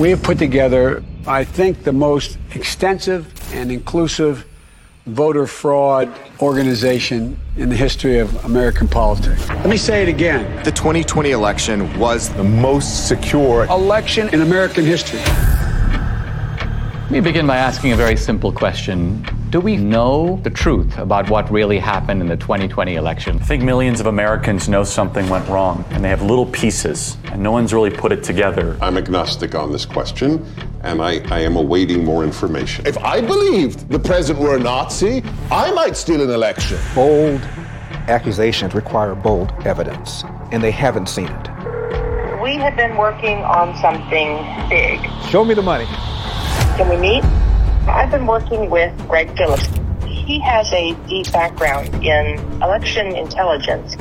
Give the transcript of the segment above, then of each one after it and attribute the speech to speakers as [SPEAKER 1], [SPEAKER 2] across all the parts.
[SPEAKER 1] We have put together, I think, the most extensive and inclusive voter fraud organization in the history of American politics. Let me say it again.
[SPEAKER 2] The 2020 election was
[SPEAKER 3] the most secure
[SPEAKER 1] election in American history.
[SPEAKER 4] Let me begin by asking a very simple question. Do we know the truth about what really happened in the 2020 election?
[SPEAKER 5] I think millions of Americans know something went wrong, and they have little pieces, and no one's really put it together.
[SPEAKER 6] I'm agnostic on this question, and I, I am awaiting more information.
[SPEAKER 7] If I believed the president were a Nazi, I might steal an election.
[SPEAKER 8] Bold accusations require bold evidence, and they haven't seen it.
[SPEAKER 9] We have been working on something big.
[SPEAKER 8] Show me the money.
[SPEAKER 9] Can we meet? I've been working with Greg Phillips. He has a deep background in election intelligence.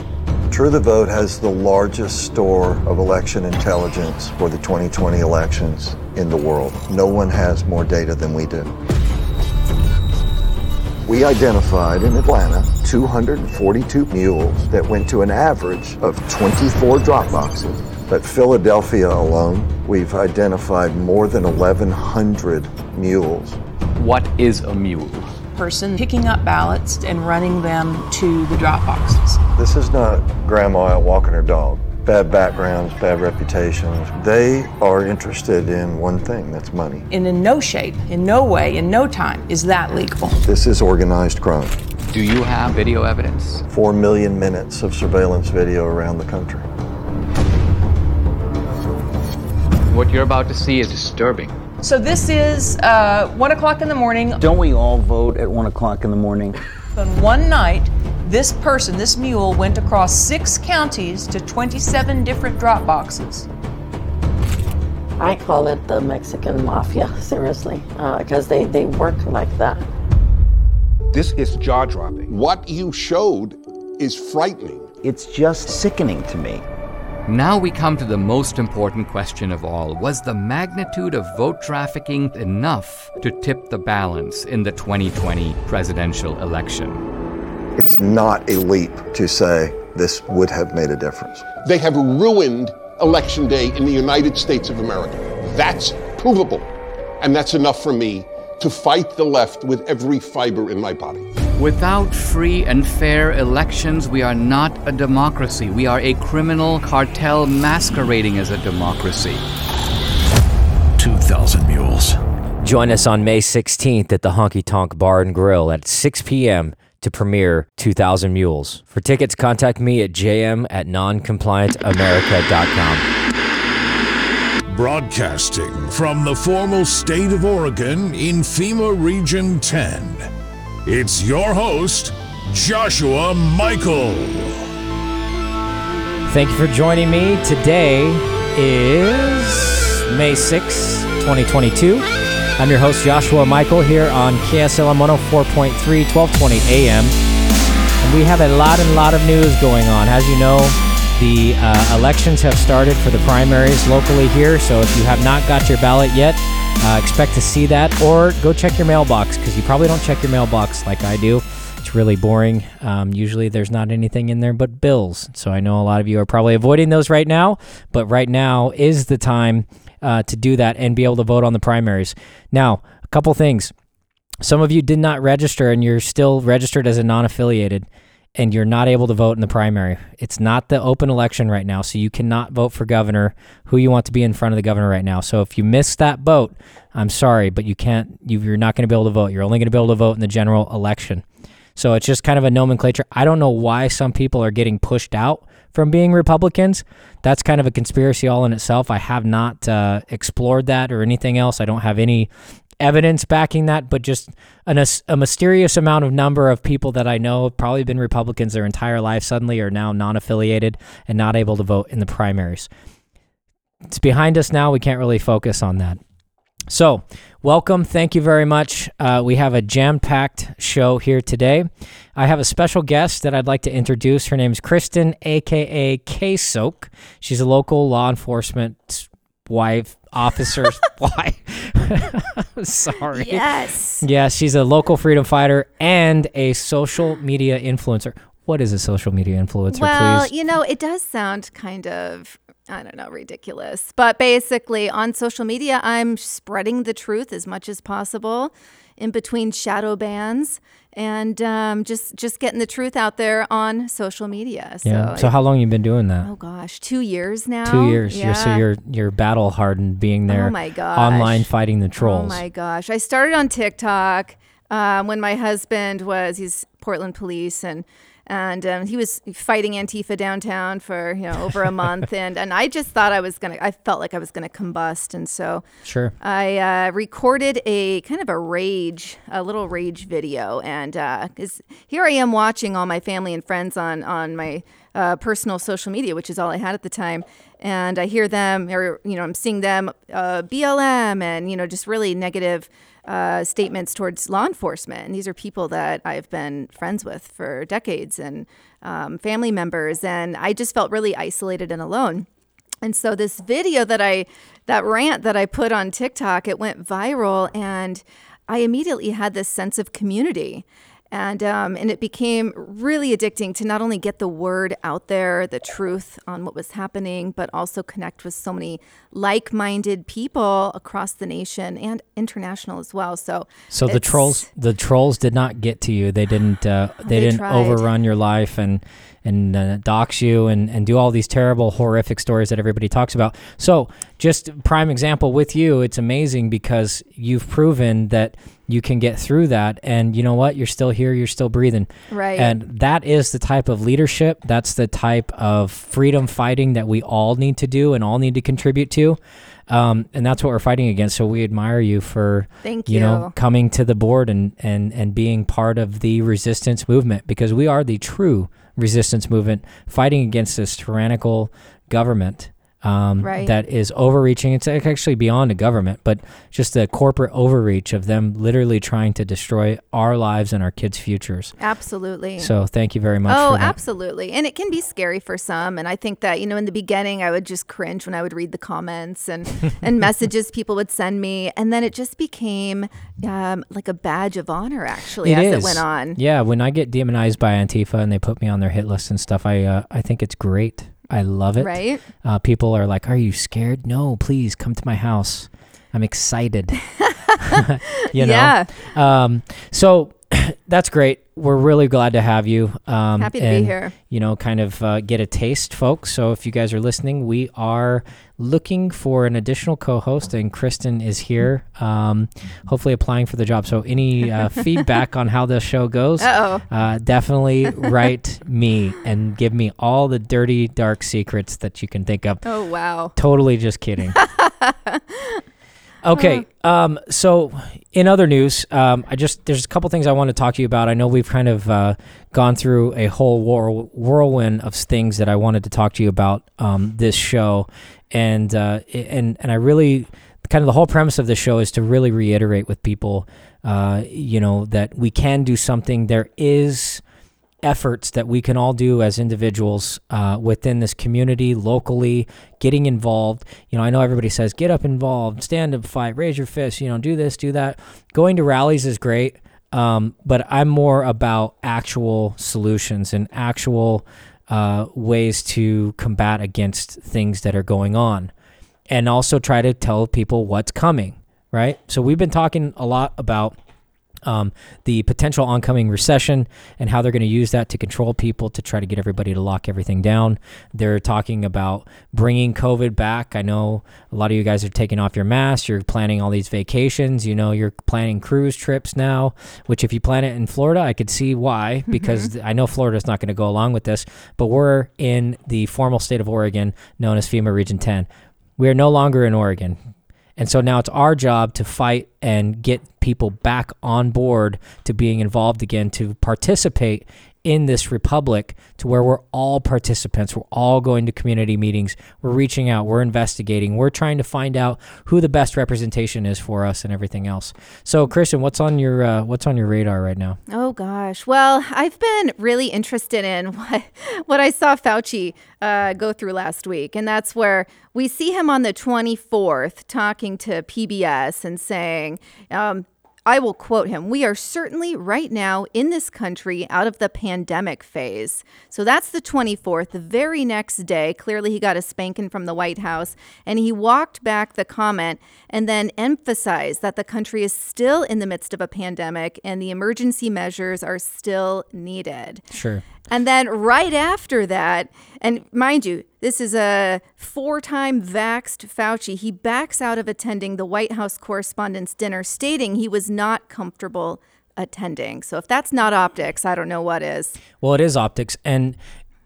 [SPEAKER 10] True the Vote has the largest store of election intelligence for the 2020 elections in the world. No one has more data than we do. We identified in Atlanta 242 mules that went to an average of 24 drop boxes. But Philadelphia alone, we've identified more than 1,100 mules.
[SPEAKER 4] What is a mule?
[SPEAKER 11] Person picking up ballots and running them to the drop boxes.
[SPEAKER 10] This is not grandma out walking her dog. Bad backgrounds, bad reputations. They are interested in one thing that's money.
[SPEAKER 11] And in no shape, in no way, in no time is that legal.
[SPEAKER 10] This is organized crime.
[SPEAKER 4] Do you have video evidence?
[SPEAKER 10] Four million minutes of surveillance video around the country.
[SPEAKER 4] What you're about to see is disturbing.
[SPEAKER 11] So this is uh, one o'clock in the morning.
[SPEAKER 12] Don't we all vote at one o'clock in the morning?
[SPEAKER 11] On one night, this person, this mule, went across six counties to 27 different drop boxes.
[SPEAKER 13] I call it the Mexican mafia, seriously, because uh, they, they work like that.
[SPEAKER 8] This is jaw dropping.
[SPEAKER 7] What you showed is frightening.
[SPEAKER 12] It's just sickening to me.
[SPEAKER 14] Now we come to the most important question of all. Was the magnitude of vote trafficking enough to tip the balance in the 2020 presidential election?
[SPEAKER 10] It's not a leap to say this would have made a difference.
[SPEAKER 7] They have ruined Election Day in the United States of America. That's provable. And that's enough for me to fight the left with every fiber in my body.
[SPEAKER 14] Without free and fair elections, we are not a democracy. We are a criminal cartel masquerading as a democracy.
[SPEAKER 15] 2,000 Mules.
[SPEAKER 16] Join us on May 16th at the Honky Tonk Bar and Grill at 6 p.m. to premiere 2,000 Mules. For tickets, contact me at jm at noncompliantamerica.com.
[SPEAKER 15] Broadcasting from the formal state of Oregon in FEMA Region 10. It's your host, Joshua Michael.
[SPEAKER 16] Thank you for joining me. Today is May 6, 2022. I'm your host, Joshua Michael, here on KSLM 104.3, 1220 AM. And we have a lot and lot of news going on. As you know, the uh, elections have started for the primaries locally here. So if you have not got your ballot yet, uh, expect to see that, or go check your mailbox because you probably don't check your mailbox like I do. It's really boring. Um, usually there's not anything in there but bills. So I know a lot of you are probably avoiding those right now, but right now is the time uh, to do that and be able to vote on the primaries. Now, a couple things. Some of you did not register and you're still registered as a non affiliated and you're not able to vote in the primary. It's not the open election right now, so you cannot vote for governor who you want to be in front of the governor right now. So if you miss that vote, I'm sorry, but you can't. You're not going to be able to vote. You're only going to be able to vote in the general election. So it's just kind of a nomenclature. I don't know why some people are getting pushed out from being Republicans. That's kind of a conspiracy all in itself. I have not uh, explored that or anything else. I don't have any evidence backing that, but just an, a, mysterious amount of number of people that I know have probably been Republicans their entire life suddenly are now non affiliated and not able to vote in the primaries. It's behind us now. We can't really focus on that. So, welcome. Thank you very much. Uh, we have a jam packed show here today. I have a special guest that I'd like to introduce. Her name is Kristen, aka KSOK. She's a local law enforcement wife officer's wife. Sorry.
[SPEAKER 17] Yes.
[SPEAKER 16] Yeah, she's a local freedom fighter and a social media influencer. What is a social media influencer, please?
[SPEAKER 17] well,
[SPEAKER 16] please?
[SPEAKER 17] you know, it does sound kind of
[SPEAKER 3] I don't know, ridiculous. But basically, on social media, I'm spreading the truth as much as possible in between shadow bans and um, just just getting the truth out there on social media. So,
[SPEAKER 16] yeah. So how long you been doing that?
[SPEAKER 3] Oh gosh, two years now.
[SPEAKER 16] Two years.
[SPEAKER 3] Yeah.
[SPEAKER 16] You're, so you're you're battle hardened being there.
[SPEAKER 3] Oh my gosh.
[SPEAKER 16] Online fighting the trolls.
[SPEAKER 3] Oh my gosh. I started on TikTok um, when my husband was he's Portland police and and um, he was fighting Antifa downtown for you know over a month, and and I just thought I was gonna, I felt like I was gonna combust, and so
[SPEAKER 16] Sure.
[SPEAKER 3] I uh, recorded a kind of a rage, a little rage video, and because here I am watching all my family and friends on on my uh, personal social media, which is all I had at the time, and I hear them, or you know, I'm seeing them uh, BLM, and you know, just really negative uh, statements towards law enforcement. And these are people that I've been friends with for decades and um, family members. And I just felt really isolated and alone. And so this video that I, that rant that I put on TikTok, it went viral and I immediately had this sense of community. And, um, and it became really addicting to not only get the word out there, the truth on what was happening, but also connect with so many like minded people across the nation and international as well. So,
[SPEAKER 16] So the trolls, the trolls did not get to you. They didn't. Uh, they,
[SPEAKER 3] They
[SPEAKER 16] didn't
[SPEAKER 3] tried.
[SPEAKER 16] overrun your life and and uh, dox you and and do all these terrible, horrific stories that everybody talks about. So just prime example with you, it's amazing because you've proven that you can get through that, and you know what? You're still here. You're still breathing.
[SPEAKER 3] Right.
[SPEAKER 16] And that is the type of leadership. That's the type of freedom fighting that we all need to do and all need to contribute to. Um, and that's what we're fighting against. So we admire you for
[SPEAKER 3] Thank
[SPEAKER 16] you know coming to the board and and and being part of the resistance movement because we are the true resistance movement fighting against this tyrannical government um,
[SPEAKER 3] Right.
[SPEAKER 16] that is overreaching. It's actually beyond a government, but just the corporate overreach of them literally trying to destroy our lives and our kids' futures.
[SPEAKER 3] Absolutely.
[SPEAKER 16] So thank you very much.
[SPEAKER 3] Oh,
[SPEAKER 16] for that.
[SPEAKER 3] absolutely. And it can be scary for some. And I think that, you know, in the beginning, I would just cringe when I would read the comments and, and messages people would send me. And then it just became um, like a badge of honor, actually, as it
[SPEAKER 16] is.
[SPEAKER 3] went on.
[SPEAKER 16] Yeah, when I get demonized by Antifa and they put me on their hit list and stuff, I uh, I think it's great. I love it.
[SPEAKER 3] Right?
[SPEAKER 16] Uh, people are like, "Are you scared? No, please come to my house. I'm excited." you know.
[SPEAKER 3] Yeah.
[SPEAKER 16] Um, so that's great. We're really glad to have you. Um,
[SPEAKER 3] Happy to be here.
[SPEAKER 16] You know, kind of uh, get a taste, folks. So if you guys are listening, we are looking for an additional co-host, and Kristen is here. Um, hopefully, applying for the job. So any uh, feedback on how the show goes, uh, definitely write me and give me all the dirty, dark secrets that you can think of.
[SPEAKER 3] Oh, wow.
[SPEAKER 16] Totally just kidding. Okay. Um, so, in other news, um, I just there's a couple things I want to talk to you about. I know we've kind of uh, gone through a whole whirl- whirlwind of things that I wanted to talk to you about um, this show, and uh, i- and and I really kind of the whole premise of the show is to really reiterate with people, uh, you know, that we can do something. There is efforts that we can all do as individuals uh, within this community locally getting involved. You know i know everybody says get up involved stand up fight raise your fist you know do this do that. Going to rallies is great um, but i'm more about actual solutions and actual uh, ways to combat against things that are going on. And also try to tell people what's coming right? So we've been talking a lot about um, the potential oncoming recession and how they're going to use that to control people to try to get everybody to lock everything down. They're talking about bringing COVID back. I know a lot of you guys are taking off your masks. You're planning all these vacations. You know, you're planning cruise trips now, which if you plan it in Florida, I could see why, because I know Florida's not going to go along with this, but we're in the formal state of Oregon known as FEMA Region 10. We are no longer in Oregon. And so now it's our job to fight and get people back on board to being involved again, to participate in this republic to where we're all participants. We're all going to community meetings. We're reaching out. We're investigating. We're trying to find out who the best representation is for us and everything else. So, Kristen, what's on your uh, what's on your radar right now?
[SPEAKER 3] Oh gosh. Well, I've been really interested in what what I saw Fauci uh, go through last week, and that's where we see him on the 24th talking to PBS and saying. Um, I will quote him We are certainly right now in this country out of the pandemic phase. So that's the 24th, the very next day. Clearly, he got a spanking from the White House and he walked back the comment and then emphasized that the country is still in the midst of a pandemic and the emergency measures are still needed.
[SPEAKER 16] Sure.
[SPEAKER 3] And then right after that, and mind you, this is a four time vaxxed Fauci. He backs out of attending the White House Correspondents' Dinner, stating he was not comfortable attending. So if that's not optics, I don't know what is.
[SPEAKER 16] Well, it is optics. And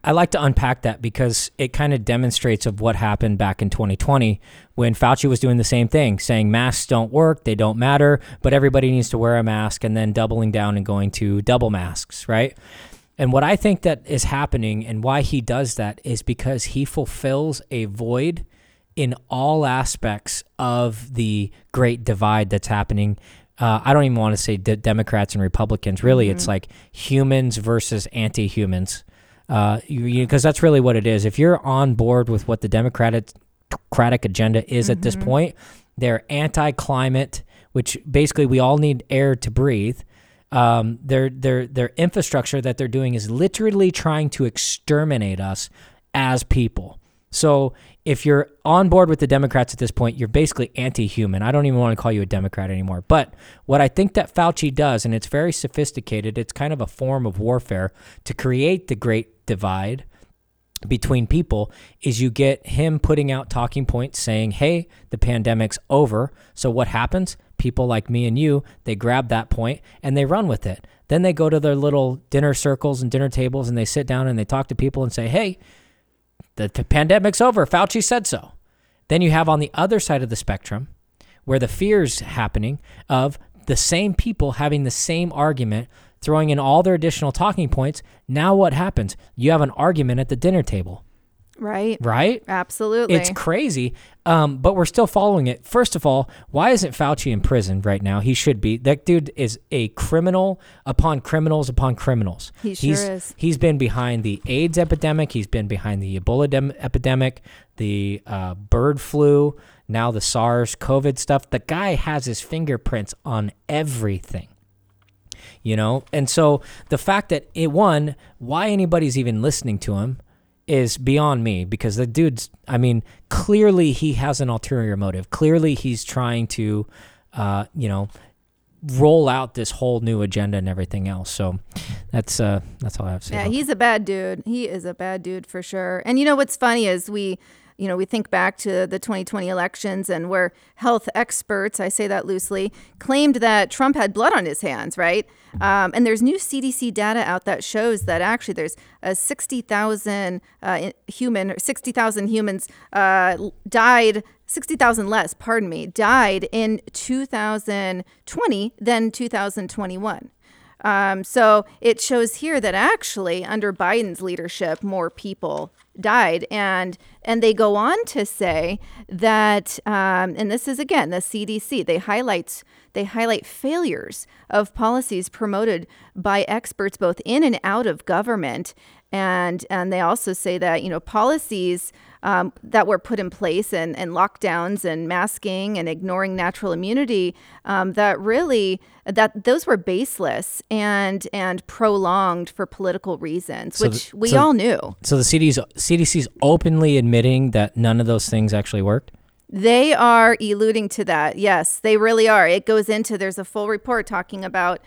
[SPEAKER 16] I like to unpack that because it kind of demonstrates of what happened back in 2020 when Fauci was doing the same thing, saying masks don't work, they don't matter, but everybody needs to wear a mask and then doubling down and going to double masks, right? And what I think that is happening and why he does that is because he fulfills a void in all aspects of the great divide that's happening. Uh, I don't even want to say de- Democrats and Republicans. Really, mm-hmm. it's like humans versus anti humans. Because uh, that's really what it is. If you're on board with what the Democratic, Democratic agenda is mm-hmm. at this mm-hmm. point, they're anti climate, which basically we all need air to breathe um, their their their infrastructure that they're doing is literally trying to exterminate us as people. So if you're on board with the Democrats at this point, you're basically anti-human. I don't even want to call you a Democrat anymore. But what I think that Fauci does, and it's very sophisticated, it's kind of a form of warfare to create the great divide between people is you get him putting out talking points saying, "Hey, the pandemic's over." So what happens? People like me and you, they grab that point and they run with it. Then they go to their little dinner circles and dinner tables and they sit down and they talk to people and say, hey, the pandemic's over. Fauci said so. Then you have on the other side of the spectrum where the fear's happening of the same people having the same argument, throwing in all their additional talking points. Now what happens? You have an argument at the dinner table.
[SPEAKER 3] Right.
[SPEAKER 16] Right?
[SPEAKER 3] Absolutely.
[SPEAKER 16] It's crazy. Um, but we're still following it. First of all, why isn't Fauci in prison right now? He should be. That dude is a criminal upon criminals upon criminals.
[SPEAKER 3] He sure
[SPEAKER 16] he's,
[SPEAKER 3] is.
[SPEAKER 16] He's been behind the AIDS epidemic. He's been behind the Ebola dem- epidemic, the uh, bird flu, now the SARS COVID stuff. The guy has his fingerprints on everything you know and so the fact that it one why anybody's even listening to him is beyond me because the dude's I mean clearly he has an ulterior motive. Clearly he's trying to uh, you know roll out this whole new agenda and everything else. So that's uh that's all I have to say.
[SPEAKER 3] Yeah, he's a bad dude. He is a bad dude for sure. And you know what's funny is we you know, we think back to the 2020 elections and where health experts, I say that loosely, claimed that Trump had blood on his hands, right? Um, and there's new CDC data out that shows that actually there's a 60,000 uh, human, 60,000 humans uh, died 60,000 less, pardon me, died in 2020 than 2021. Um, so it shows here that actually under Biden's leadership, more people died, and and they go on to say that, um, and this is again the CDC. They highlight they highlight failures of policies promoted by experts both in and out of government, and and they also say that you know policies um, that were put in place and, and lockdowns and masking and ignoring natural immunity um, that really that those were baseless and and prolonged for political reasons, so which the, we
[SPEAKER 16] so,
[SPEAKER 3] all knew.
[SPEAKER 16] So the CDC's CDC's openly admitting that none of those things actually worked.
[SPEAKER 3] They are alluding to that. Yes, they really are. It goes into there's a full report talking about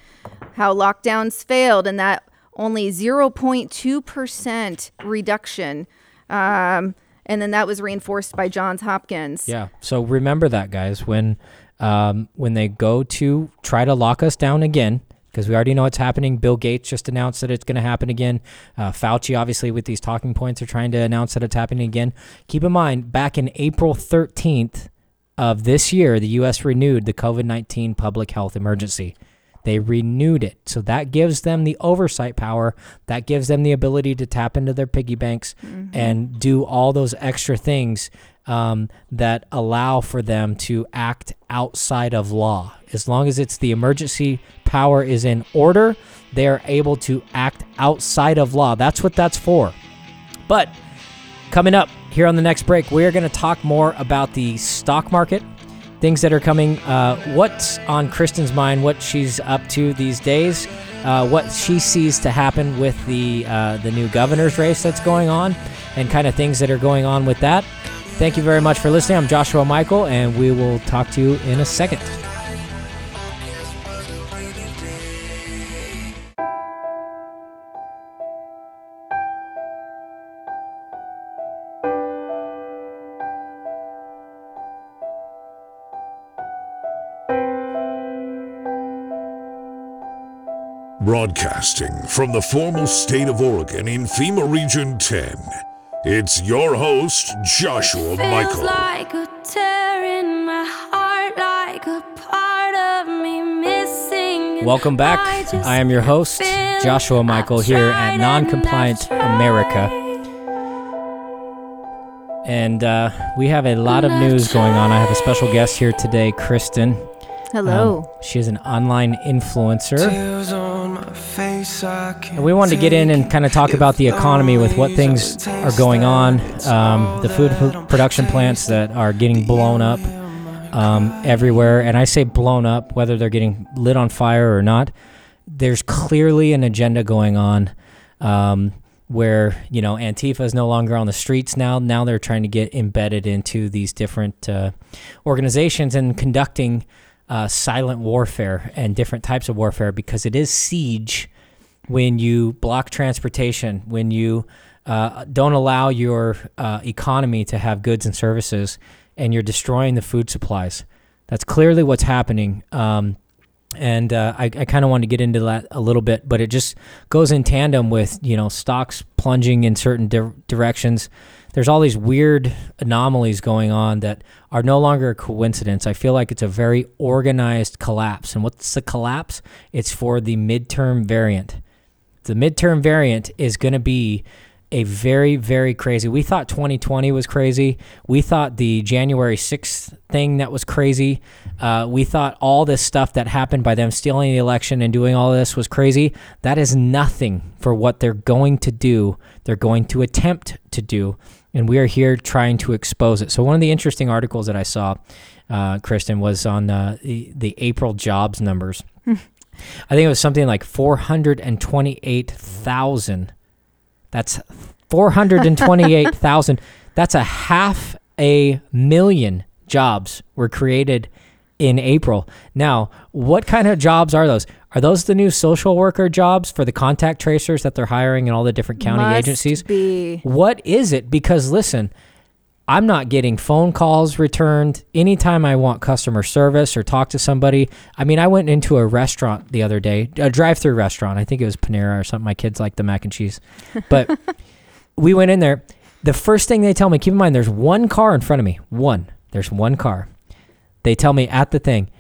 [SPEAKER 3] how lockdowns failed and that only 0.2% reduction um, and then that was reinforced by Johns Hopkins.
[SPEAKER 16] Yeah. So remember that, guys, when um, when they go to try to lock us down again, because we already know it's happening. Bill Gates just announced that it's going to happen again. Uh, Fauci, obviously, with these talking points, are trying to announce that it's happening again. Keep in mind, back in April 13th of this year, the U.S. renewed the COVID 19 public health emergency. They renewed it. So that gives them the oversight power. That gives them the ability to tap into their piggy banks mm-hmm. and do all those extra things um, that allow for them to act outside of law. As long as it's the emergency power is in order, they are able to act outside of law. That's what that's for. But coming up here on the next break, we are going to talk more about the stock market things that are coming. Uh, what's on Kristen's mind? What she's up to these days? Uh, what she sees to happen with the uh, the new governor's race that's going on, and kind of things that are going on with that. Thank you very much for listening. I'm Joshua Michael, and we will talk to you in a second.
[SPEAKER 15] Broadcasting from the formal state of Oregon in FEMA Region 10, it's your host, Joshua Michael.
[SPEAKER 17] like a tear in my heart, like a part of me missing.
[SPEAKER 16] Welcome back.
[SPEAKER 17] I
[SPEAKER 16] I am your host, Joshua Michael, here at Noncompliant America. And uh, we have a lot of news going on. I have a special guest here today, Kristen.
[SPEAKER 3] Hello.
[SPEAKER 16] Um, she is an online influencer. And we wanted to get in and kind of talk about the economy with what things are going on, um, the food pr- production plants that are getting blown up um, everywhere. And I say blown up, whether they're getting lit on fire or not. There's clearly an agenda going on um, where, you know, Antifa is no longer on the streets now. Now they're trying to get embedded into these different uh, organizations and conducting uh, silent warfare and different types of warfare because it is siege when you block transportation, when you uh, don't allow your uh, economy to have goods and services, and you're destroying the food supplies. That's clearly what's happening. Um, and uh, I, I kind of want to get into that a little bit, but it just goes in tandem with you know stocks plunging in certain di- directions. There's all these weird anomalies going on that are no longer a coincidence. I feel like it's a very organized collapse. And what's the collapse? It's for the midterm variant. The midterm variant is going to be a very, very crazy. We thought 2020 was crazy. We thought the January 6th thing that was crazy. Uh, we thought all this stuff that happened by them stealing the election and doing all this was crazy. That is nothing for what they're going to do. They're going to attempt to do. And we are here trying to expose it. So, one of the interesting articles that I saw, uh, Kristen, was on uh, the, the April jobs numbers. I think it was something like 428,000. That's 428,000. That's a half a million jobs were created in April. Now, what kind of jobs are those? Are those the new social worker jobs for the contact tracers that they're hiring in all the different county
[SPEAKER 3] Must
[SPEAKER 16] agencies?
[SPEAKER 3] be.
[SPEAKER 16] What is it? Because listen, I'm not getting phone calls returned anytime I want customer service or talk to somebody. I mean, I went into a restaurant the other day, a drive-through restaurant. I think it was Panera or something. My kids like the mac and cheese, but we went in there. The first thing they tell me, keep in mind, there's one car in front of me. One. There's one car. They tell me at the thing,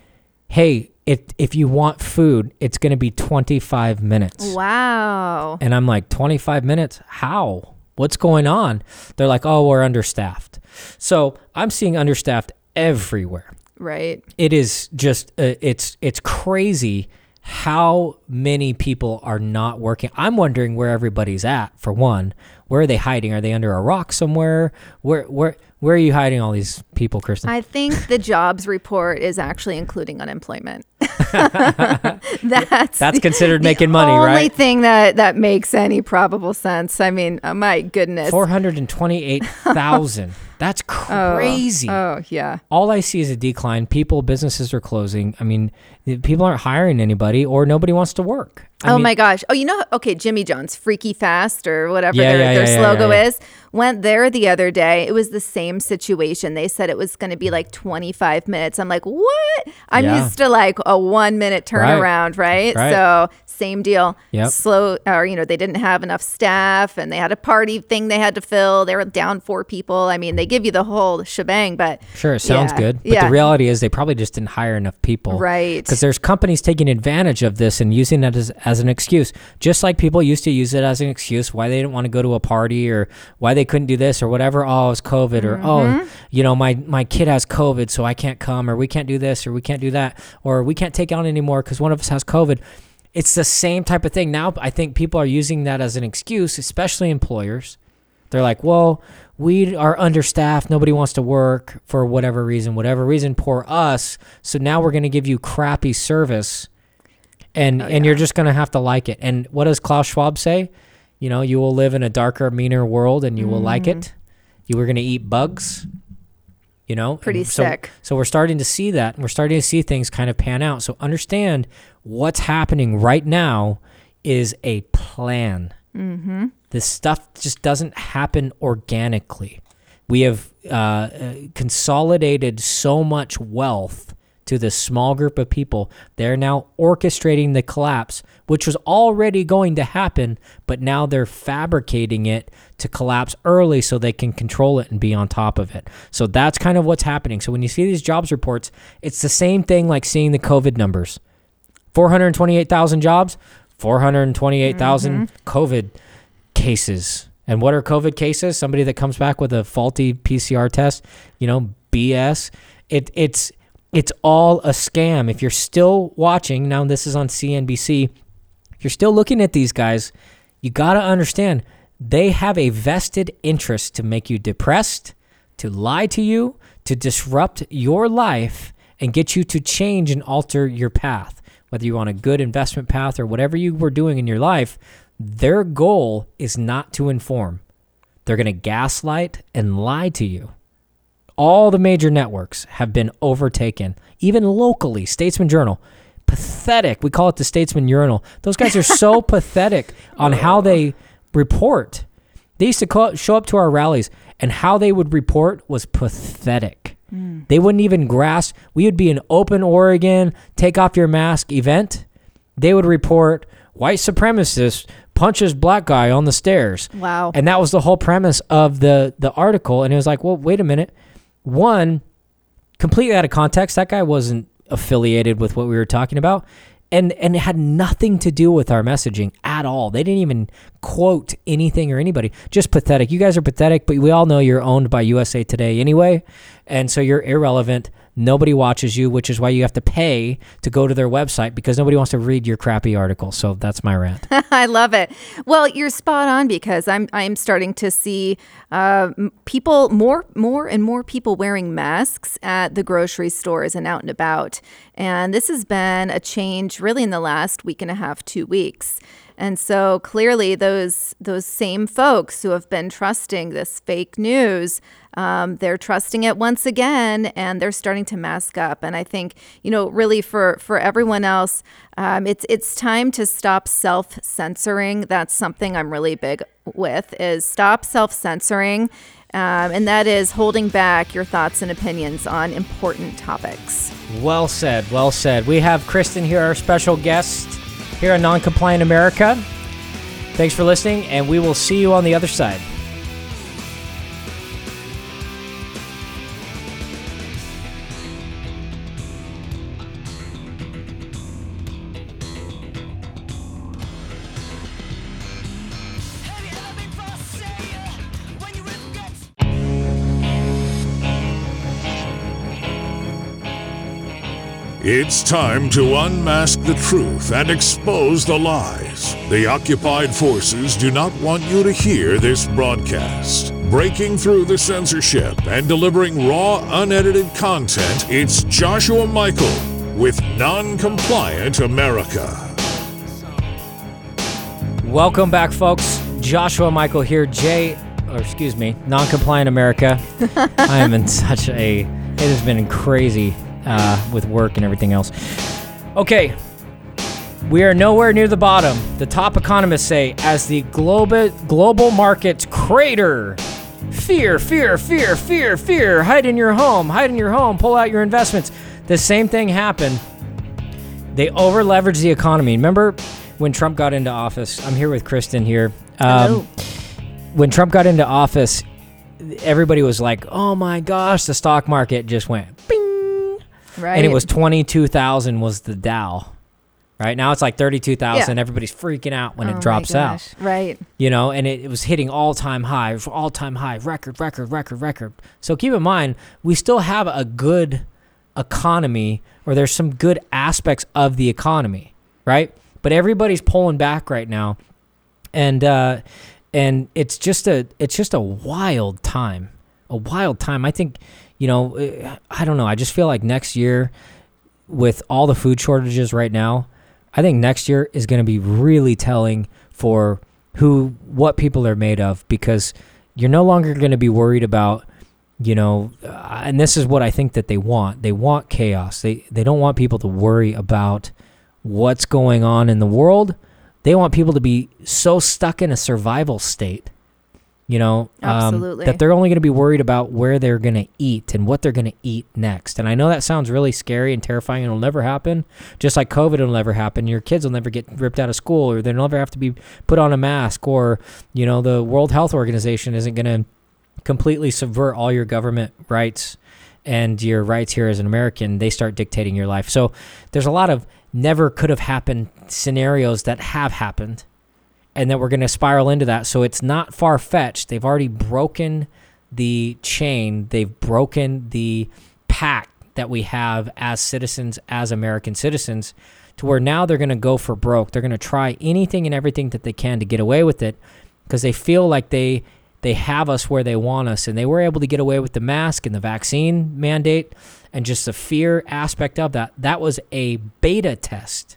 [SPEAKER 16] hey, if if you want food, it's going to be 25 minutes.
[SPEAKER 3] Wow.
[SPEAKER 16] And I'm like, 25 minutes? How? What's going on? They're like, oh, we're understaffed. So I'm seeing understaffed everywhere.
[SPEAKER 3] Right.
[SPEAKER 16] It is just, uh, it's it's crazy how many people are not working. I'm wondering where everybody's at. For one, where are they hiding? Are they under a rock somewhere? Where where where are you hiding all these people, Kristen?
[SPEAKER 3] I think the jobs report is actually including unemployment. That's
[SPEAKER 16] That's considered making money, right?
[SPEAKER 3] The only thing that that makes any probable sense. I mean, oh my goodness.
[SPEAKER 16] Four hundred and twenty-eight thousand. That's
[SPEAKER 3] Oh,
[SPEAKER 16] crazy.
[SPEAKER 3] Oh, yeah.
[SPEAKER 16] All I see is a decline. People, businesses are closing. I mean, people aren't hiring anybody, or nobody wants to work. I
[SPEAKER 3] oh
[SPEAKER 16] mean,
[SPEAKER 3] my gosh. Oh, you know, okay, Jimmy John's Freaky Fast or whatever
[SPEAKER 16] Yeah,
[SPEAKER 3] their,
[SPEAKER 16] yeah,
[SPEAKER 3] their
[SPEAKER 16] yeah,
[SPEAKER 3] slogan is. Went there the other day. It was the same situation. They said it was going to be like 25 minutes. I'm like, what? I'm
[SPEAKER 16] Yeah.
[SPEAKER 3] used to like a one minute turnaround, right?
[SPEAKER 16] Right.
[SPEAKER 3] So same deal.
[SPEAKER 16] Yep.
[SPEAKER 3] Slow, or, you know, they didn't have enough staff and they had a party thing they had to fill. They were down four people. I mean, they give you the whole shebang, but
[SPEAKER 16] Sure, sounds
[SPEAKER 3] yeah,
[SPEAKER 16] good. But
[SPEAKER 3] yeah.
[SPEAKER 16] the reality is they probably just didn't hire enough people.
[SPEAKER 3] Right.
[SPEAKER 16] Because there's companies taking advantage of this and using it as, as an excuse. Just like people used to use it as an excuse why they didn't want to go to a party or why they couldn't do this or whatever. Oh, it's COVID or, oh,
[SPEAKER 3] Mhm.
[SPEAKER 16] you know, my, my kid has COVID, so I can't come or we can't do this or we can't do that or we can't take on anymore because one of us has COVID. It's the same type of thing. Now, I think people are using that as an excuse, especially employers They're like, well, we are understaffed. Nobody wants to work for whatever reason, whatever reason. Poor us. So now we're going to give you crappy service, and and you're just going to have to like it. And what does Klaus Schwab say? You know, you will live in a darker, meaner world, and you will like it. You were going to eat bugs. You know,
[SPEAKER 3] Pretty
[SPEAKER 16] And so,
[SPEAKER 3] sick.
[SPEAKER 16] So we're starting to see that, and we're starting to see things kind of pan out. So understand what's happening right now is a plan.
[SPEAKER 3] Mm-hmm.
[SPEAKER 16] This stuff just doesn't happen organically. We have uh, uh, consolidated so much wealth to this small group of people. They're now orchestrating the collapse, which was already going to happen, but now they're fabricating it to collapse early so they can control it and be on top of it. So that's kind of what's happening. So when you see these jobs reports, it's the same thing like seeing the COVID numbers 428,000 jobs, 428,000 mm-hmm. COVID cases. And what are COVID cases? Somebody that comes back with a faulty PCR test, you know, BS. It it's it's all a scam. If you're still watching, now this is on CNBC, if you're still looking at these guys, you got to understand they have a vested interest to make you depressed, to lie to you, to disrupt your life and get you to change and alter your path. Whether you're on a good investment path or whatever you were doing in your life, their goal is not to inform. They're going to gaslight and lie to you. All the major networks have been overtaken, even locally. Statesman Journal, pathetic. We call it the Statesman Urinal. Those guys are so pathetic on how they report. They used to co- show up to our rallies, and how they would report was pathetic. Hmm. They wouldn't even grasp. We would be an open Oregon, take off your mask event. They would report white supremacist punches black guy on the stairs.
[SPEAKER 3] Wow.
[SPEAKER 16] And that was the whole premise of the the article. And it was like, well, wait a minute. One, completely out of context. That guy wasn't affiliated with what we were talking about. And and it had nothing to do with our messaging at all. They didn't even quote anything or anybody. Just pathetic. You guys are pathetic, but we all know you're owned by USA Today anyway. And so you're irrelevant. Nobody watches you, which is why you have to pay to go to their website because nobody wants to read your crappy article. So that's my rant.
[SPEAKER 3] I love it. Well, you're spot on because I'm I'm starting to see uh, people more more and more people wearing masks at the grocery stores and out and about, and this has been a change really in the last week and a half, two weeks. And so clearly, those those same folks who have been trusting this fake news, um, they're trusting it once again, and they're starting to mask up. And I think you know, really for for everyone else, um, it's it's time to stop self censoring. That's something I'm really big with. Is stop self censoring. Um, and that is holding back your thoughts and opinions on important topics.
[SPEAKER 16] Well said. Well said. We have Kristen here, our special guest here on Non-Compliant America. Thanks for listening, and we will see you on the other side.
[SPEAKER 15] It's time to unmask the truth and expose the lies. The occupied forces do not want you to hear this broadcast. Breaking through the censorship and delivering raw, unedited content, it's Joshua Michael with Non Compliant America.
[SPEAKER 16] Welcome back, folks. Joshua Michael here. Jay, or excuse me, Non-Compliant America. I am in such a. It has been crazy uh, with work and everything else. Okay, we are nowhere near the bottom. The top economists say as the global global markets crater. Fear, fear, fear, fear, fear. Hide in your home. Hide in your home. Pull out your investments. The same thing happened. They over leveraged the economy. Remember when Trump got into office? I'm here with Kristen here.
[SPEAKER 3] Hello.
[SPEAKER 16] When Trump got into office, everybody was like, "Oh my gosh, the stock market just went
[SPEAKER 3] Right.
[SPEAKER 16] and it was 22,000 was the Dow. Right now it's like 32,000.
[SPEAKER 3] Yeah.
[SPEAKER 16] Everybody's freaking out when
[SPEAKER 3] Oh
[SPEAKER 16] it drops out.
[SPEAKER 3] Right.
[SPEAKER 16] You know, and it, it was hitting all time high, all time high, record, record, record, record. So keep in mind, we still have a good economy, or there's some good aspects of the economy, right? But everybody's pulling back right now, and uh, and it's just a it's just a wild time, a wild time. I think, you know, eh, I don't know. I just feel like next year, with all the food shortages right now, I think next year is going to be really telling for who what people are made of because you're no longer going to be worried about you know uh, and this is what I think that they want they want chaos they they don't want people to worry about what's going on in the world they want people to be so stuck in a survival state you know um, that they're only going to be worried about where they're going to eat and what they're going to eat next. And i know that sounds really scary and terrifying and it'll never happen. Just like covid will never happen. Your kids will never get ripped out of school or they'll never have to be put on a mask or you know the world health organization isn't going to completely subvert all your government rights and your rights here as an american. They start dictating your life. So there's a lot of never could have happened scenarios that have happened and that we're going to spiral into that. So it's not far fetched. They've already broken the chain, they've broken the pact that we have as citizens, as American citizens, to where now they're going to go for broke. They're going to try anything and everything that they can to get away with it because they feel like they they have us where they want us and they were able to get away with the mask and the vaccine mandate and just the fear aspect of that that was a beta test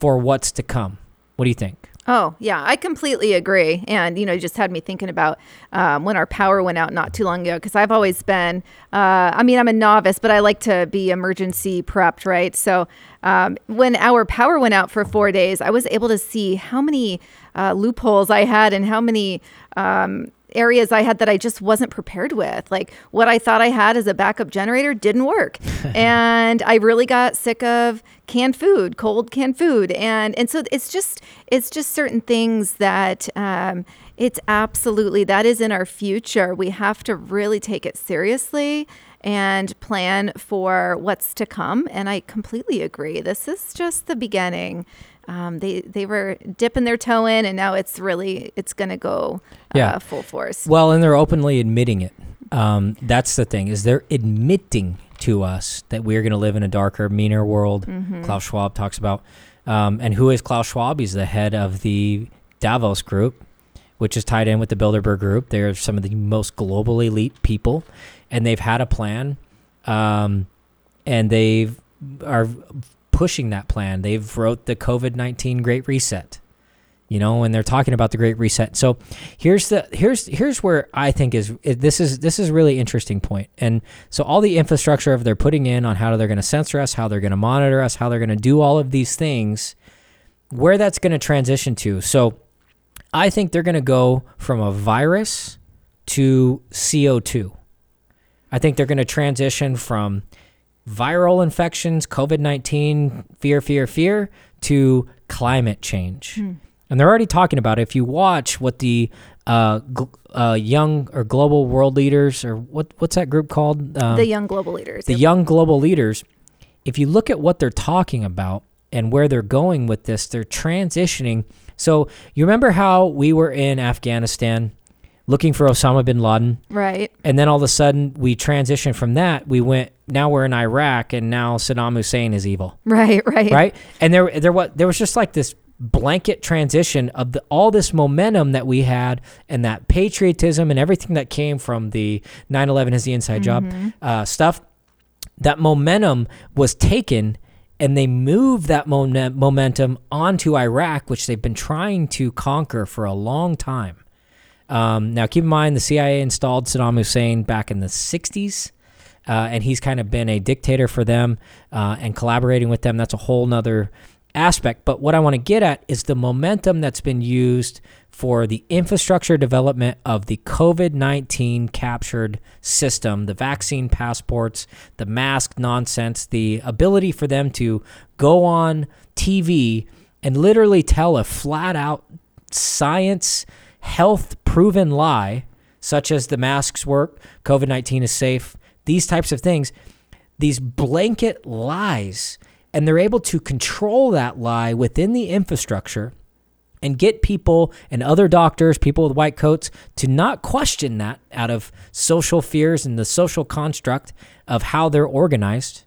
[SPEAKER 16] for what's to come what do you think
[SPEAKER 3] Oh, yeah, I completely agree. And, you know, you just had me thinking about um, when our power went out not too long ago, because I've always been, uh, I mean, I'm a novice, but I like to be emergency prepped, right? So um, when our power went out for four days, I was able to see how many uh, loopholes I had and how many. Um, areas I had that I just wasn't prepared with. Like what I thought I had as a backup generator didn't work. and I really got sick of canned food, cold canned food. And and so it's just it's just certain things that um, it's absolutely that is in our future. We have to really take it seriously and plan for what's to come. And I completely agree. This is just the beginning. Um, they they were dipping their toe in, and now it's really it's going to go uh,
[SPEAKER 16] Yeah.
[SPEAKER 3] full force.
[SPEAKER 16] Well, and they're openly admitting it. Um, that's the thing is they're admitting to us that we're going to live in a darker, meaner world.
[SPEAKER 3] Mhm.
[SPEAKER 16] Klaus Schwab talks about, um, and who is Klaus Schwab? He's the head of the Davos Group, which is tied in with the Bilderberg Group. They're some of the most global elite people, and they've had a plan, um, and they are pushing that plan. They've wrote the COVID nineteen Great Reset you know and they're talking about the great reset so here's the here's here's where i think is this is this is really interesting point. point and so all the infrastructure of they're putting in on how they're going to censor us how they're going to monitor us how they're going to do all of these things where that's going to transition to so i think they're going to go from a virus to co2 i think they're going to transition from viral infections covid-19 fear fear fear to climate change
[SPEAKER 3] Hmm.
[SPEAKER 16] and they're already talking about it. If you watch what the uh, gl- uh, young or global world leaders, or what what's that group called? Um,
[SPEAKER 3] the young global leaders.
[SPEAKER 16] the
[SPEAKER 3] Yep.
[SPEAKER 16] young global leaders. If you look at what they're talking about and where they're going with this, they're transitioning. So you remember how we were in Afghanistan looking for Osama bin Laden,
[SPEAKER 3] Right.
[SPEAKER 16] and then all of a sudden we transitioned from that. We went now we're in Iraq, and now Saddam Hussein is evil
[SPEAKER 3] Right. Right.
[SPEAKER 16] right? And there, there, what there was just like this blanket transition of the, all this momentum that we had, and that patriotism and everything that came from the 9/11 is the inside
[SPEAKER 3] Mhm.
[SPEAKER 16] job uh, stuff. That momentum was taken, and they moved that momen- momentum onto Iraq, which they've been trying to conquer for a long time. Um, now, keep in mind, the CIA installed Saddam Hussein back in the 60s, uh, and he's kind of been a dictator for them uh, and collaborating with them. That's a whole nother aspect. But what I want to get at is the momentum that's been used for the infrastructure development of the COVID 19 captured system, the vaccine passports, the mask nonsense, the ability for them to go on TV and literally tell a flat out science, health proven lie, such as the masks work, COVID 19 is safe, these types of things, these blanket lies. And they're able to control that lie within the infrastructure and get people and other doctors, people with white coats, to not question that out of social fears and the social construct of how they're organized.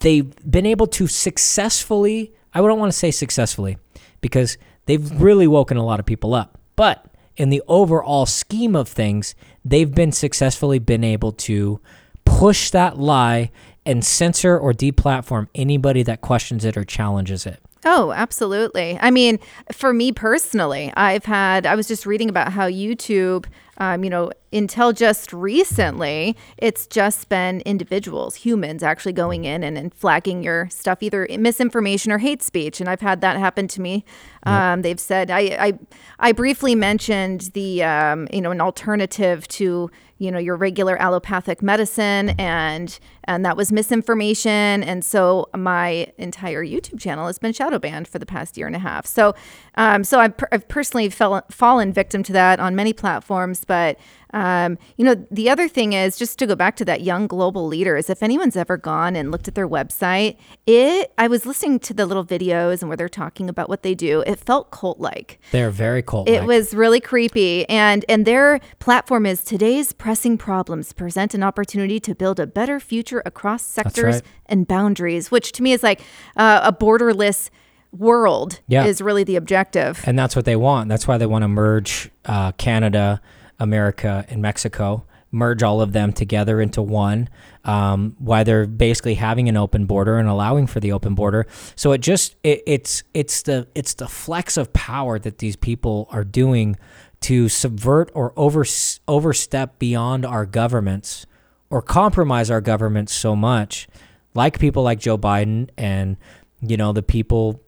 [SPEAKER 16] They've been able to successfully, I don't want to say successfully, because they've really woken a lot of people up, but in the overall scheme of things, they've been successfully been able to push that lie and censor or deplatform anybody that questions it or challenges it.
[SPEAKER 3] Oh, absolutely. I mean, for me personally, I've had, I was just reading about how YouTube, um, you know, until just recently, it's just been individuals, humans actually going in and, and flagging your stuff, either misinformation or hate speech. And I've had that happen to me. Um, they've said, I, I, I briefly mentioned the, um, you know, an alternative to, you know your regular allopathic medicine and and that was misinformation and so my entire youtube channel has been shadow banned for the past year and a half so um, so I've, per- I've personally fell, fallen victim to that on many platforms but um, you know the other thing is just to go back to that young global leaders if anyone's ever gone and looked at their website it i was listening to the little videos and where they're talking about what they do it felt cult like
[SPEAKER 16] They're very cold.
[SPEAKER 3] it was really creepy, and and their platform is today's pressing problems present an opportunity to build a better future across sectors
[SPEAKER 16] right.
[SPEAKER 3] and boundaries, which to me is like uh, a borderless world.
[SPEAKER 16] Yeah.
[SPEAKER 3] is really the objective.
[SPEAKER 16] And that's what they want. That's why they want to merge uh, Canada, America, and Mexico, merge all of them together into one. Um, why they're basically having an open border and allowing for the open border. So it just it, it's it's the it's the flex of power that these people are doing to subvert or over overstep beyond our governments or compromise our governments so much, like people like Joe Biden and you know the people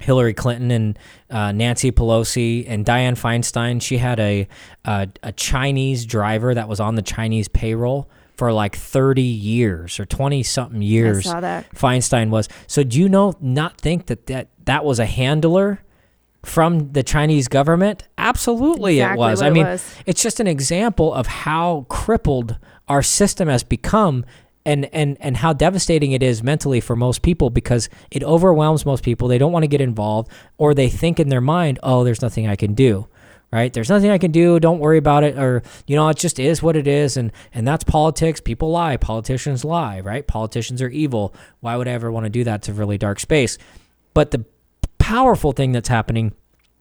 [SPEAKER 16] Hillary Clinton and uh, Nancy Pelosi and Dianne Feinstein. She had a, a a Chinese driver that was on the Chinese payroll for like 30 years or 20 something years.
[SPEAKER 3] I saw that.
[SPEAKER 16] Feinstein was. So do you know not think that that, that was a handler from the Chinese government? Absolutely
[SPEAKER 3] Exactly
[SPEAKER 16] it was. I
[SPEAKER 3] it
[SPEAKER 16] mean,
[SPEAKER 3] was.
[SPEAKER 16] it's just an example of how crippled our system has become and and and how devastating it is mentally for most people because it overwhelms most people. They don't want to get involved or they think in their mind oh there's nothing i can do right? There's nothing i can do. Don't worry about it or you know it just is what it is and and that's politics. People lie. Politicians lie right? Politicians are evil. Why would i ever want to do that a really dark space? But the powerful thing that's happening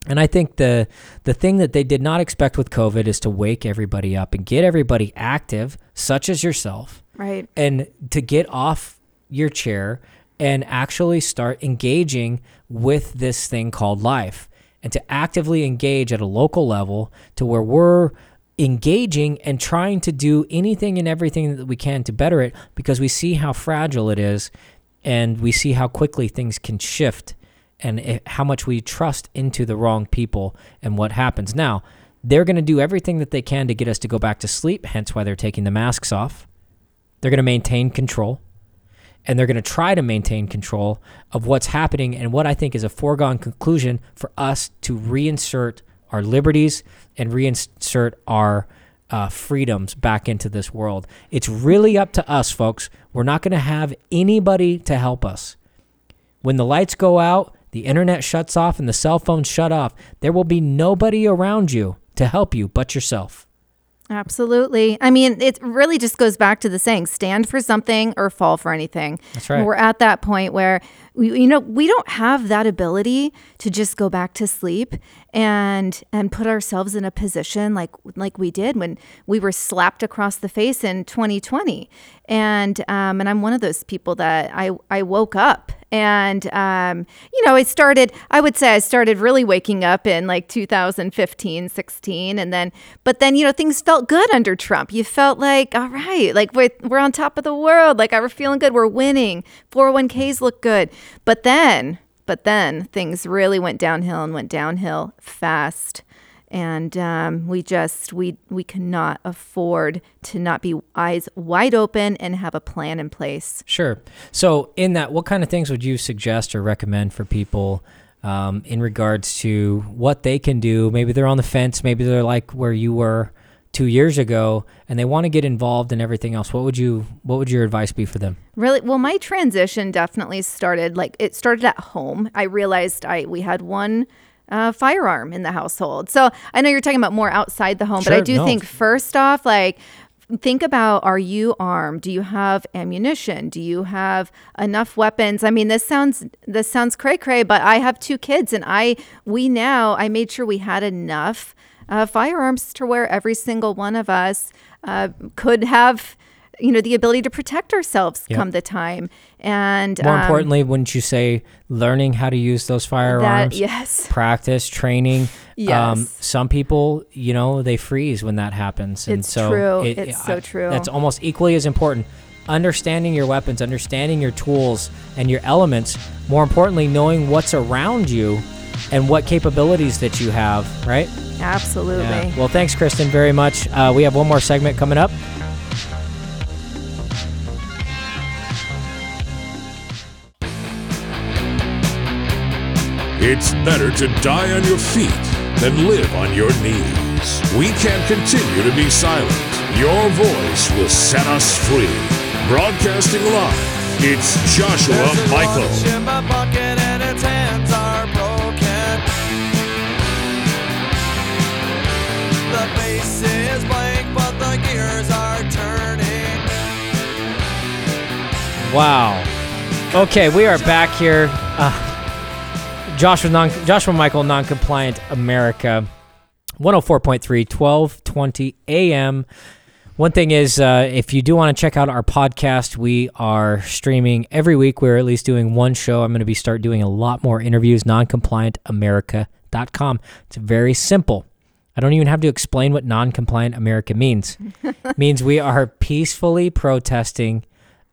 [SPEAKER 16] and I think the the thing that they did not expect with COVID is to wake everybody up and get everybody active, such as yourself,
[SPEAKER 3] Right.
[SPEAKER 16] and to get off your chair and actually start engaging with this thing called life and to actively engage at a local level to where we're engaging and trying to do anything and everything that we can to better it because we see how fragile it is and we see how quickly things can shift and it, how much we trust into the wrong people and what happens. Now, they're going to do everything that they can to get us to go back to sleep, hence why they're taking the masks off. They're going to maintain control and they're going to try to maintain control of what's happening and what I think is a foregone conclusion for us to reinsert our liberties and reinsert our uh, freedoms back into this world. It's really up to us, folks. We're not going to have anybody to help us. When the lights go out, the internet shuts off, and the cell phones shut off, there will be nobody around you to help you but yourself.
[SPEAKER 3] Absolutely. I mean, it really just goes back to the saying stand for something or fall for anything.
[SPEAKER 16] That's right.
[SPEAKER 3] We're at that point where, we, you know, we don't have that ability to just go back to sleep and and put ourselves in a position like like we did when we were slapped across the face in 2020. And um, and I'm one of those people that I I woke up and um, you know, I started. I would say I started really waking up in like 2015, 16, and then but then you know things felt good under Trump. You felt like all right, like we're we're on top of the world. Like I were feeling good. We're winning. 401ks look good. But then, but then things really went downhill and went downhill fast. And um, we just we we cannot afford to not be eyes wide open and have a plan in place.
[SPEAKER 16] Sure. So, in that, what kind of things would you suggest or recommend for people um, in regards to what they can do? Maybe they're on the fence. Maybe they're like where you were two years ago, and they want to get involved in everything else. What would you What would your advice be for them?
[SPEAKER 3] Really, well, my transition definitely started like it started at home. I realized I we had one uh, firearm in the household. So I know you're talking about more outside the home, but I do
[SPEAKER 16] no.
[SPEAKER 3] think first off, like think about are you armed do you have ammunition do you have enough weapons i mean this sounds this sounds cray cray but i have two kids and i we now i made sure we had enough uh, firearms to where every single one of us uh, could have, you know, the ability to protect ourselves
[SPEAKER 16] Yep.
[SPEAKER 3] come the time. And
[SPEAKER 16] More
[SPEAKER 3] um,
[SPEAKER 16] importantly, wouldn't you say learning how to use those firearms?
[SPEAKER 3] yes.
[SPEAKER 16] Practice, training.
[SPEAKER 3] Yes.
[SPEAKER 16] some people, you know, they freeze when that happens. And
[SPEAKER 3] It's
[SPEAKER 16] so
[SPEAKER 3] true. It's so true.
[SPEAKER 16] That's almost equally as important. Understanding your weapons, understanding your tools and your elements. More importantly, knowing what's around you and what capabilities that you have, right?
[SPEAKER 3] absolutely.
[SPEAKER 16] Yeah. Well, thanks, Kristen, very much. Uh, we have one more segment coming up.
[SPEAKER 15] It's better to die on your feet than live on your knees. We can't continue to be silent. Your voice will set us free. Broadcasting live, it's Joshua Michael.
[SPEAKER 16] Wow. Okay, we are back here. Uh, Joshua, non, Joshua Michael, non-compliant America, 104.3, 1220 AM. One thing is, uh, if you do want to check out our podcast, we are streaming every week. We're at least doing one show. I'm going to be start doing a lot more interviews. Noncompliantamerica.com. It's very simple. I don't even have to explain what non-compliant America means. It means we are peacefully protesting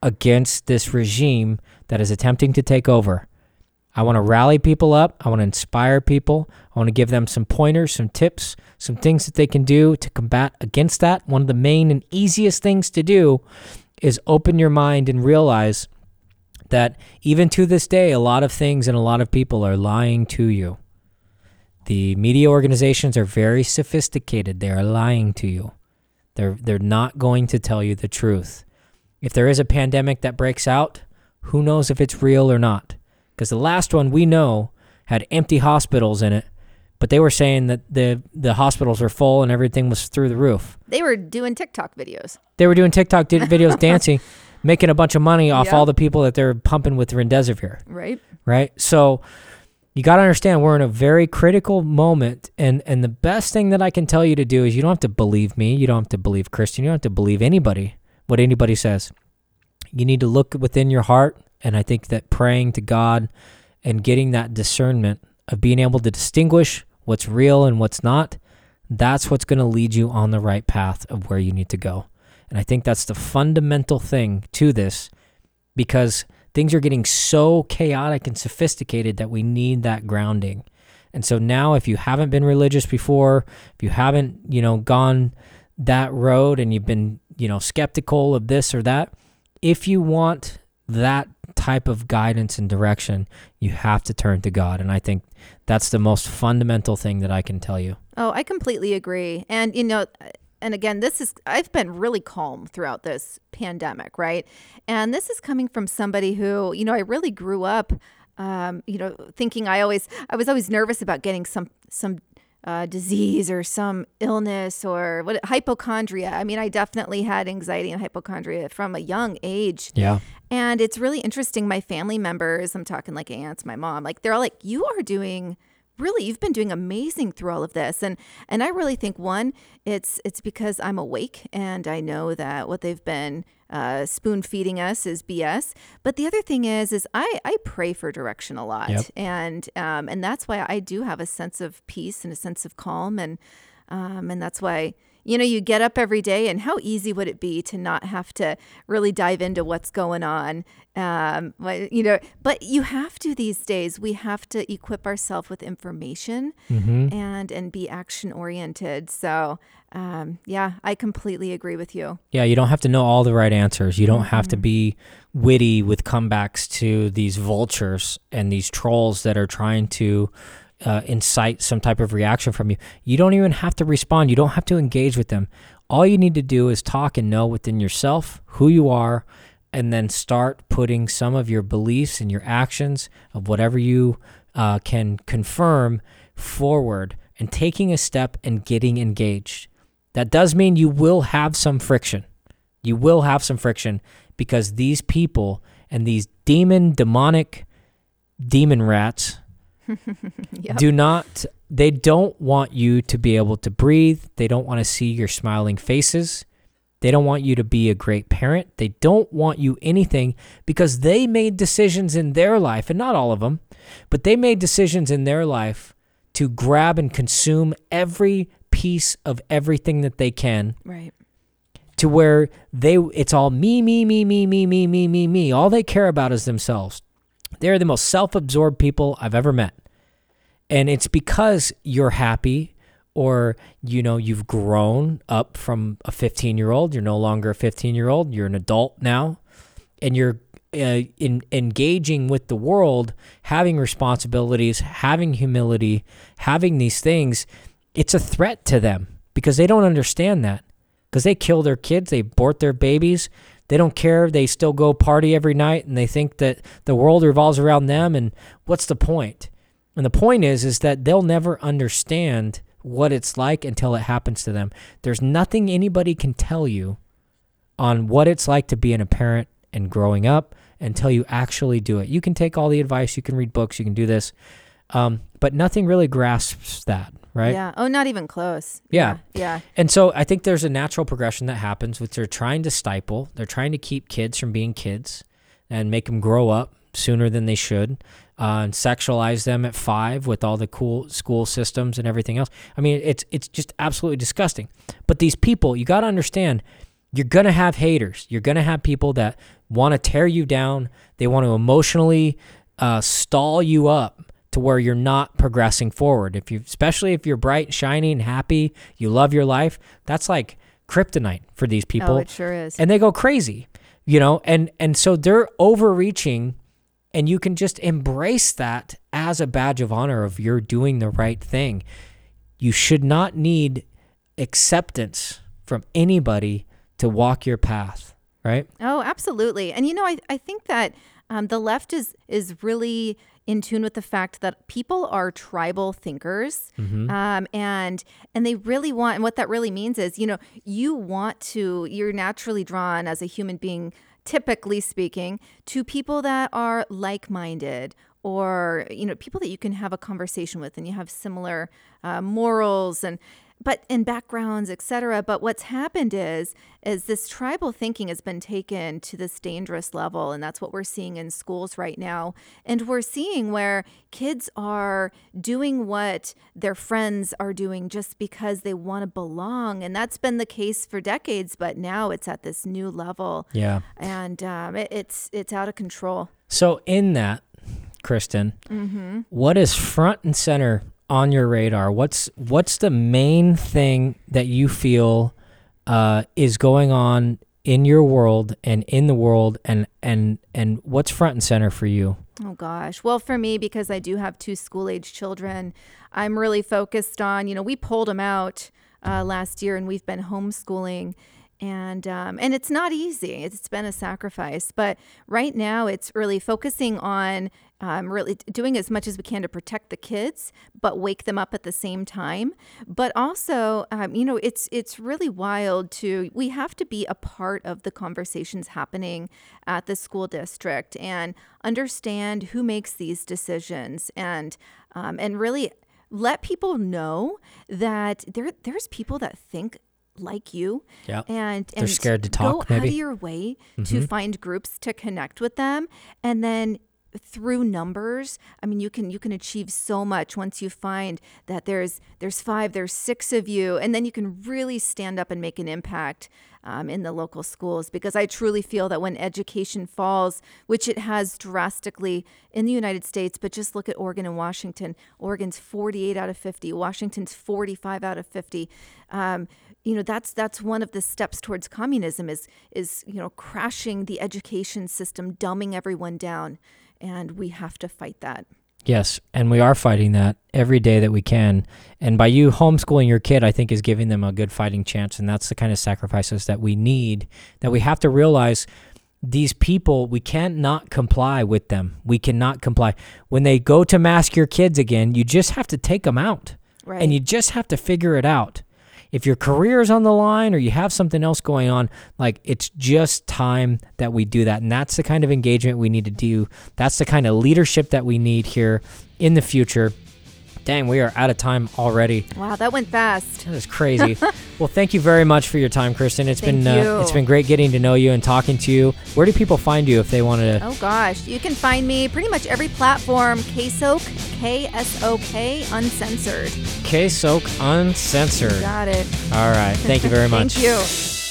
[SPEAKER 16] against this regime that is attempting to take over. I want to rally people up. I want to inspire people. I want to give them some pointers, some tips, some things that they can do to combat against that. One of the main and easiest things to do is open your mind and realize that even to this day, a lot of things and a lot of people are lying to you. The media organizations are very sophisticated. They are lying to you. They're they're not going to tell you the truth. If there is a pandemic that breaks out, who knows if it's real or not? Because the last one we know had empty hospitals in it, but they were saying that the the hospitals were full and everything was through the roof.
[SPEAKER 3] They were doing TikTok videos.
[SPEAKER 16] They were doing TikTok videos dancing, making a bunch of money off all the people that they're pumping with remdesivir.
[SPEAKER 3] Right.
[SPEAKER 16] Right. So you got to understand we're in a very critical moment, and and the best thing that I can tell you to do is you don't have to believe me, you don't have to believe Kristen, you don't have to believe anybody what anybody says. You need to look within your heart, and I think that praying to God and getting that discernment of being able to distinguish what's real and what's not, that's what's going to lead you on the right path of where you need to go. And I think that's the fundamental thing to this because things are getting so chaotic and sophisticated that we need that grounding. And so now if you haven't been religious before, if you haven't, you know, gone that road and you've been, you know, skeptical of this or that, if you want that type of guidance and direction, you have to turn to God. And I think that's the most fundamental thing that I can tell you.
[SPEAKER 3] Oh, I completely agree. And, you know, and again, this is, I've been really calm throughout this pandemic, right? And this is coming from somebody who, you know, I really grew up, um, you know, thinking I always, I was always nervous about getting some, some, uh, disease or some illness or what hypochondria. I mean, I definitely had anxiety and hypochondria from a young age.
[SPEAKER 16] Yeah.
[SPEAKER 3] And it's really interesting. My family members, I'm talking like aunts, my mom, like they're all like, you are doing really you've been doing amazing through all of this. And and i really think one it's it's because i'm awake and i know that what they've been uh, spoon feeding us is bs but the other thing is is i i pray for direction a lot.
[SPEAKER 16] Yep.
[SPEAKER 3] and um and that's why i do have a sense of peace and a sense of calm. And um and that's why you know you get up every day and how easy would it be to not have to really dive into what's going on? Um you know but you have to these days. We have to equip ourselves with information
[SPEAKER 16] Mhm.
[SPEAKER 3] and and be action oriented so um yeah i completely agree with you.
[SPEAKER 16] Yeah, you don't have to know all the right answers. You don't have to be witty with comebacks to these vultures and these trolls that are trying to uh, incite some type of reaction from you. You don't even have to respond. You don't have to engage with them. All you need to do is talk and know within yourself who you are, and then start putting some of your beliefs and your actions of whatever you uh, can confirm forward and taking a step and getting engaged. That does mean you will have some friction. You will have some friction because these people and these demon, demonic demon rats
[SPEAKER 3] Yep.
[SPEAKER 16] do not they don't want you to be able to breathe. They don't want to see your smiling faces. They don't want you to be a great parent. They don't want you anything because they made decisions in their life, and not all of them, but they made decisions in their life to grab and consume every piece of everything that they can
[SPEAKER 3] Right.
[SPEAKER 16] to where they it's all me me me me me me me me me all they care about is themselves they're the most self-absorbed people i've ever met and it's because you're happy or you know you've grown up from a 15 year old you're no longer a 15 year old you're an adult now and you're uh, in, engaging with the world having responsibilities having humility having these things it's a threat to them because they don't understand that because they kill their kids, they abort their babies. They don't care. They still go party every night, and they think that the world revolves around them. And what's the point? And the point is, is that they'll never understand what it's like until it happens to them. There's nothing anybody can tell you on what it's like to be an parent and growing up until you actually do it. You can take all the advice, you can read books, you can do this, um, but nothing really grasps that, right?
[SPEAKER 3] Yeah. Oh, not even close.
[SPEAKER 16] Yeah.
[SPEAKER 3] Yeah.
[SPEAKER 16] And so I think there's a natural progression that happens, which they're trying to stifle. They're trying to keep kids from being kids and make them grow up sooner than they should, uh, and sexualize them at five with all the cool school systems and everything else. I mean, it's it's just absolutely disgusting. But these people, you got to understand, you're gonna have haters. You're gonna have people that want to tear you down. They want to emotionally uh, stall you up to where you're not progressing forward. If you, especially if you're bright, shiny, and happy, you love your life. That's like kryptonite for these people.
[SPEAKER 3] Oh, it sure is.
[SPEAKER 16] And they go crazy, you know. And and so they're overreaching, and you can just embrace that as a badge of honor of you're doing the right thing. You should not need acceptance from anybody to walk your path, right?
[SPEAKER 3] Oh, absolutely. And you know, I, I think that um, the left is is really in tune with the fact that people are tribal thinkers,
[SPEAKER 16] Mhm.
[SPEAKER 3] um, and and they really want. And what that really means is, you know, you want to. You're naturally drawn as a human being, typically speaking, to people that are like minded. Or you know people that you can have a conversation with, and you have similar uh, morals and but in backgrounds, etc. But what's happened is is this tribal thinking has been taken to this dangerous level, and that's what we're seeing in schools right now. And we're seeing where kids are doing what their friends are doing just because they want to belong, and that's been the case for decades. But now it's at this new level.
[SPEAKER 16] Yeah.
[SPEAKER 3] and um, it, it's it's out of control.
[SPEAKER 16] So in that, Kristen,
[SPEAKER 3] Mhm.
[SPEAKER 16] what is front and center on your radar? What's what's the main thing that you feel uh, is going on in your world and in the world, and and and what's front and center for you?
[SPEAKER 3] Oh gosh. Well, for me, because I do have two school age children, I'm really focused on, you know, we pulled them out uh, last year and we've been homeschooling. And um, and it's not easy. It's been a sacrifice, but right now it's really focusing on um, really doing as much as we can to protect the kids, but wake them up at the same time. But also, um, you know, it's it's really wild to we have to be a part of the conversations happening at the school district and understand who makes these decisions and um, and really let people know that there there's people that think like you
[SPEAKER 16] Yeah.
[SPEAKER 3] and and, They're
[SPEAKER 16] scared to talk.
[SPEAKER 3] go
[SPEAKER 16] talk,
[SPEAKER 3] out of your way to
[SPEAKER 16] Mhm.
[SPEAKER 3] find groups to connect with them and then through numbers i mean you can you can achieve so much once you find that there's there's five there's six of you and then you can really stand up and make an impact um, in the local schools. Because i truly feel that when education falls which it has drastically in the united states but just look at oregon and washington. Oregon's 48 out of 50 washington's 45 out of 50 um, you know that's that's one of the steps towards communism is is you know crashing the education system dumbing everyone down and we have to fight that
[SPEAKER 16] Yes, and we are fighting that every day that we can. And by you homeschooling your kid, I think is giving them a good fighting chance. And that's the kind of sacrifices that we need. That we have to realize these people, we can't not comply with them. We cannot comply. When they go to mask your kids again, you just have to take them out.
[SPEAKER 3] Right.
[SPEAKER 16] And you just have to figure it out. If your career is on the line or you have something else going on, like it's just time that we do that. And that's the kind of engagement we need to do. That's the kind of leadership that we need here in the future Dang, we are out of time already.
[SPEAKER 3] Wow, that went fast.
[SPEAKER 16] That is crazy. well, thank you very much for your time, Kristen. It's
[SPEAKER 3] Thank
[SPEAKER 16] been
[SPEAKER 3] you.
[SPEAKER 16] Uh, it's been great getting to know you and talking to you. Where do people find you if they wanted to?
[SPEAKER 3] Oh gosh, you can find me pretty much every platform. KSOK, K S O K, uncensored.
[SPEAKER 16] K Soak Uncensored.
[SPEAKER 3] Got it.
[SPEAKER 16] All right. Thank you very much.
[SPEAKER 3] Thank
[SPEAKER 18] you.